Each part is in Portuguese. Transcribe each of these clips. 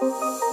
Música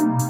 Música